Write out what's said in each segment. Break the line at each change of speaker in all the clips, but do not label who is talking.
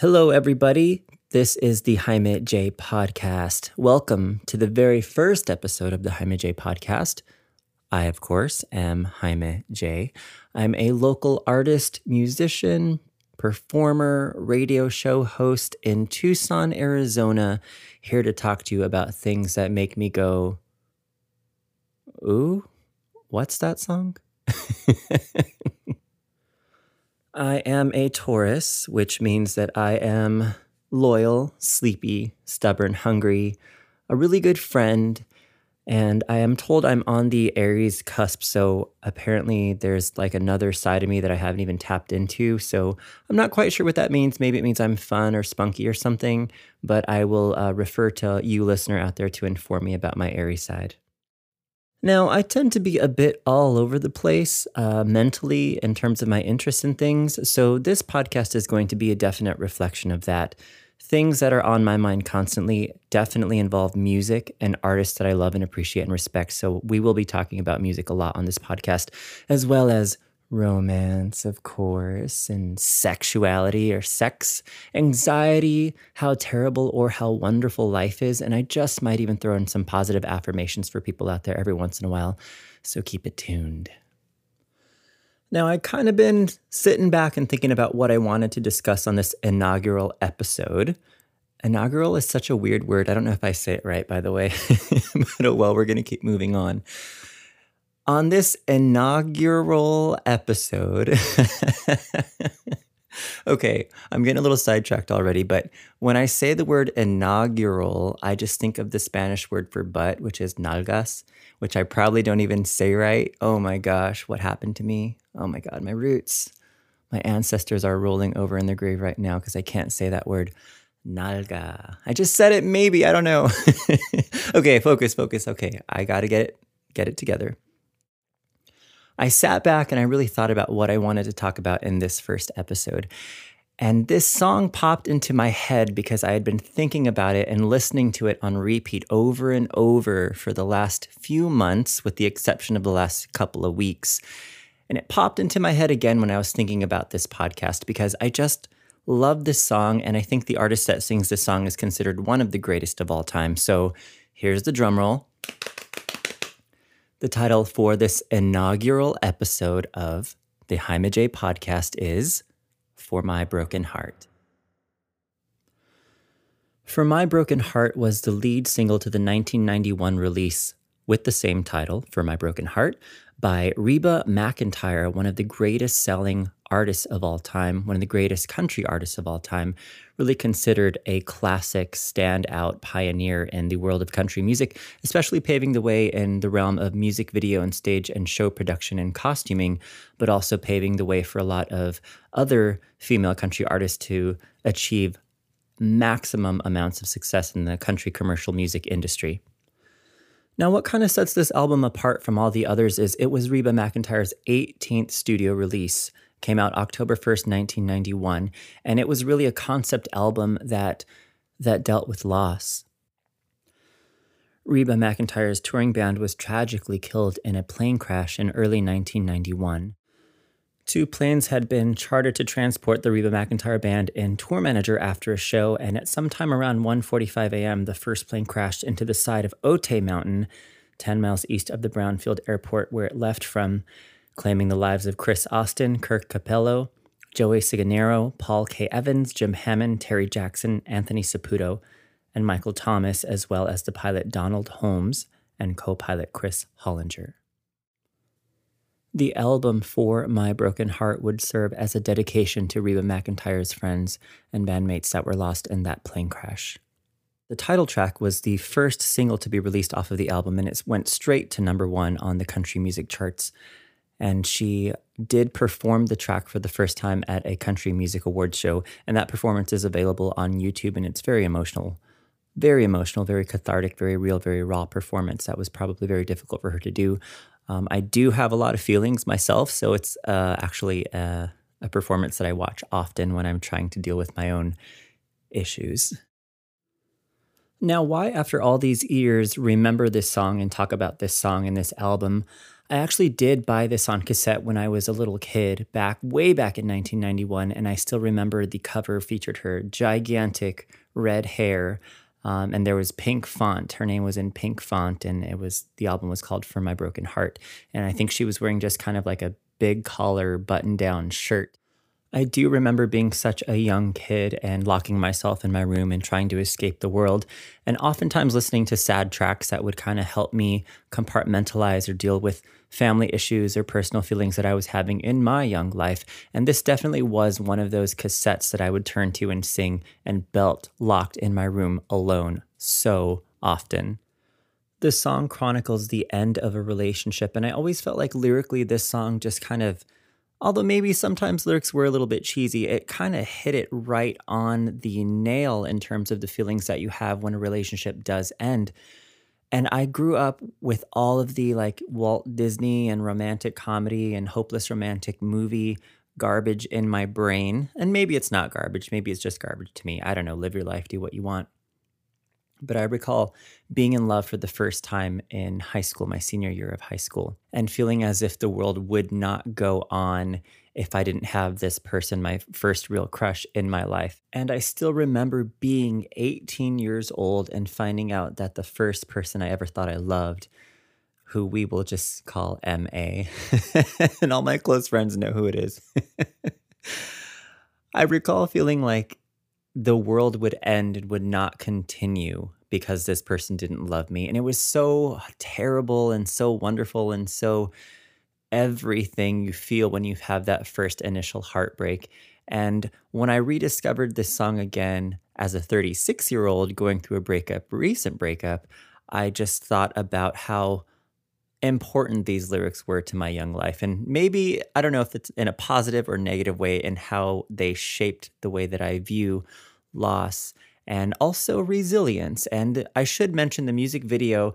Hello, everybody. This is the Jaime J podcast. Welcome to the very first episode of the Jaime J podcast. I, of course, am Jaime J. I'm a local artist, musician, performer, radio show host in Tucson, Arizona, here to talk to you about things that make me go, Ooh, what's that song? I am a Taurus, which means that I am loyal, sleepy, stubborn, hungry, a really good friend, and I am told I'm on the Aries cusp. So apparently, there's like another side of me that I haven't even tapped into. So I'm not quite sure what that means. Maybe it means I'm fun or spunky or something, but I will uh, refer to you, listener, out there to inform me about my Aries side. Now, I tend to be a bit all over the place uh, mentally in terms of my interest in things. So, this podcast is going to be a definite reflection of that. Things that are on my mind constantly definitely involve music and artists that I love and appreciate and respect. So, we will be talking about music a lot on this podcast, as well as romance, of course, and sexuality or sex, anxiety, how terrible or how wonderful life is. And I just might even throw in some positive affirmations for people out there every once in a while. So keep it tuned. Now, I kind of been sitting back and thinking about what I wanted to discuss on this inaugural episode. Inaugural is such a weird word. I don't know if I say it right, by the way. but oh well, we're going to keep moving on on this inaugural episode. okay, I'm getting a little sidetracked already, but when I say the word inaugural, I just think of the Spanish word for butt, which is nalgas, which I probably don't even say right. Oh my gosh, what happened to me? Oh my God, my roots. My ancestors are rolling over in their grave right now because I can't say that word. Nalga. I just said it maybe, I don't know. okay, focus, focus. Okay, I got to get it get it together. I sat back and I really thought about what I wanted to talk about in this first episode. And this song popped into my head because I had been thinking about it and listening to it on repeat over and over for the last few months, with the exception of the last couple of weeks. And it popped into my head again when I was thinking about this podcast because I just love this song. And I think the artist that sings this song is considered one of the greatest of all time. So here's the drum roll. The title for this inaugural episode of the Jaime J podcast is For My Broken Heart. For My Broken Heart was the lead single to the 1991 release with the same title, For My Broken Heart, by Reba McEntire, one of the greatest selling artists of all time, one of the greatest country artists of all time, really considered a classic standout pioneer in the world of country music, especially paving the way in the realm of music video and stage and show production and costuming, but also paving the way for a lot of other female country artists to achieve maximum amounts of success in the country commercial music industry. Now, what kind of sets this album apart from all the others is it was Reba McEntire's 18th studio release. Came out October 1st, 1991, and it was really a concept album that that dealt with loss. Reba McEntire's touring band was tragically killed in a plane crash in early 1991. Two planes had been chartered to transport the Reba McEntire band and tour manager after a show, and at some time around 1:45 a.m., the first plane crashed into the side of Otay Mountain, 10 miles east of the Brownfield Airport, where it left from, claiming the lives of Chris Austin, Kirk Capello, Joey Cigainero, Paul K. Evans, Jim Hammond, Terry Jackson, Anthony Saputo, and Michael Thomas, as well as the pilot Donald Holmes and co pilot Chris Hollinger. The album For My Broken Heart would serve as a dedication to Reba McEntire's friends and bandmates that were lost in that plane crash. The title track was the first single to be released off of the album, and it went straight to number one on the country music charts. And she did perform the track for the first time at a country music awards show, and that performance is available on YouTube, and it's very emotional. Very emotional, very cathartic, very real, very raw performance. That was probably very difficult for her to do. Um, I do have a lot of feelings myself, so it's uh, actually a, a performance that I watch often when I'm trying to deal with my own issues. Now, why, after all these years, remember this song and talk about this song and this album? I actually did buy this on cassette when I was a little kid, back way back in 1991, and I still remember the cover featured her gigantic red hair, um, and there was pink font. Her name was in pink font, and it was the album was called "For My Broken Heart," and I think she was wearing just kind of like a big collar button down shirt. I do remember being such a young kid and locking myself in my room and trying to escape the world, and oftentimes listening to sad tracks that would kind of help me compartmentalize or deal with family issues or personal feelings that I was having in my young life. And this definitely was one of those cassettes that I would turn to and sing and belt locked in my room alone so often. The song chronicles the end of a relationship, and I always felt like lyrically, this song just kind of although maybe sometimes lyrics were a little bit cheesy, it kind of hit it right on the nail in terms of the feelings that you have when a relationship does end. And I grew up with all of the like Walt Disney and romantic comedy and hopeless romantic movie garbage in my brain. And maybe it's not garbage, maybe it's just garbage to me. I don't know, live your life, do what you want. But I recall being in love for the first time in high school, my senior year of high school, and feeling as if the world would not go on if I didn't have this person, my first real crush in my life. And I still remember being 18 years old and finding out that the first person I ever thought I loved, who we will just call MA, and all my close friends know who it is. I recall feeling like the world would end and would not continue because this person didn't love me. And it was so terrible and so wonderful and so everything you feel when you have that first initial heartbreak. And when I rediscovered this song again as a 36 year old going through a breakup, recent breakup, I just thought about how important these lyrics were to my young life. And maybe, I don't know if it's in a positive or negative way, in how they shaped the way that I view loss and also resilience. And I should mention the music video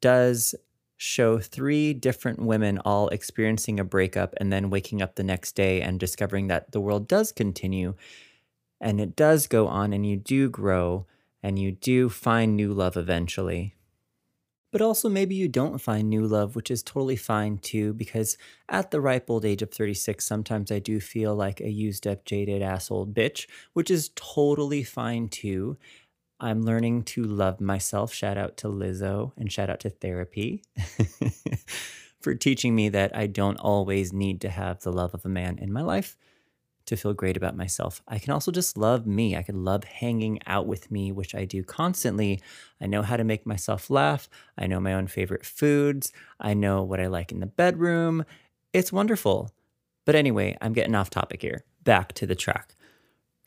does show three different women all experiencing a breakup and then waking up the next day and discovering that the world does continue and it does go on and you do grow and you do find new love eventually. But also, maybe you don't find new love, which is totally fine too, because at the ripe old age of 36, sometimes I do feel like a used up, jaded ass old bitch, which is totally fine too. I'm learning to love myself. Shout out to Lizzo and shout out to therapy for teaching me that I don't always need to have the love of a man in my life to feel great about myself. I can also just love me. I can love hanging out with me, which I do constantly. I know how to make myself laugh. I know my own favorite foods. I know what I like in the bedroom. It's wonderful. But anyway, I'm getting off topic here. Back to the track.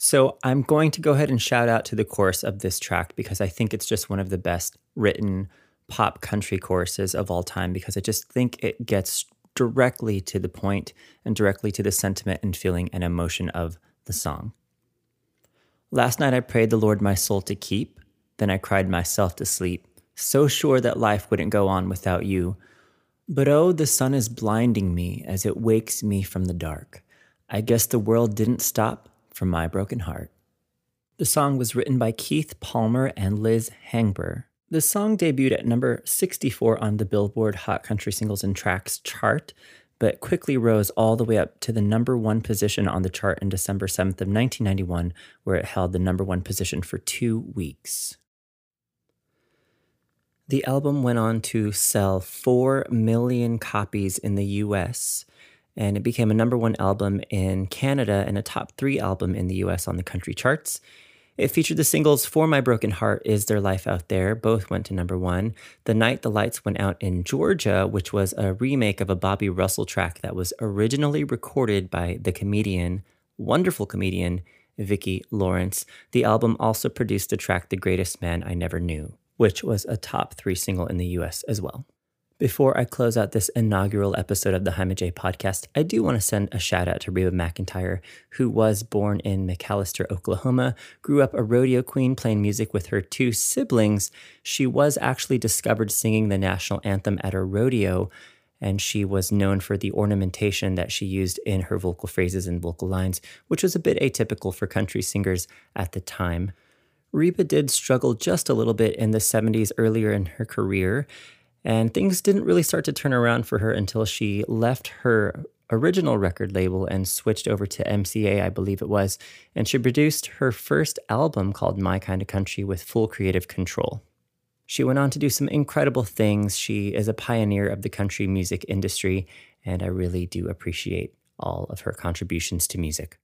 So I'm going to go ahead and shout out to the chorus of this track because I think it's just one of the best written pop country choruses of all time because I just think it gets directly to the point and directly to the sentiment and feeling and emotion of the song. Last night I prayed the Lord my soul to keep, then I cried myself to sleep, so sure that life wouldn't go on without you. But oh, the sun is blinding me as it wakes me from the dark. I guess the world didn't stop for my broken heart. The song was written by Keith Palmer and Liz Hengber. The song debuted at number 64 on the Billboard Hot Country Singles and Tracks chart, but quickly rose all the way up to the number one position on the chart in December 7th of 1991, where it held the number one position for two weeks. The album went on to sell 4 million copies in the US, and it became a number one album in Canada and a top three album in the US on the country charts. It featured the singles For My Broken Heart Is There Life Out There, both went to number one. The Night the Lights Went Out in Georgia, which was a remake of a Bobby Russell track that was originally recorded by the comedian, wonderful comedian, Vicki Lawrence. The album also produced the track The Greatest Man I Never Knew, which was a top three single in the US as well. Before I close out this inaugural episode of the Jaime J podcast, I do want to send a shout out to Reba McEntire, who was born in McAlester, Oklahoma, grew up a rodeo queen playing music with her two siblings. She was actually discovered singing the national anthem at a rodeo, and she was known for the ornamentation that she used in her vocal phrases and vocal lines, which was a bit atypical for country singers at the time. Reba did struggle just a little bit in the 70s earlier in her career And things didn't really start to turn around for her until she left her original record label and switched over to MCA, I believe it was. And she produced her first album called My Kind of Country with full creative control. She went on to do some incredible things. She is a pioneer of the country music industry, and I really do appreciate all of her contributions to music.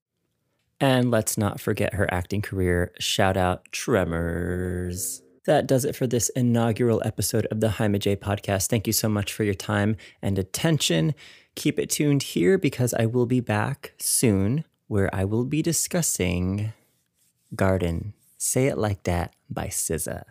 And let's not forget her acting career. Shout out Tremors. That does it for this inaugural episode of the Jaime J podcast. Thank you so much for your time and attention. Keep it tuned here because I will be back soon where I will be discussing Garden. Say It Like That by SZA.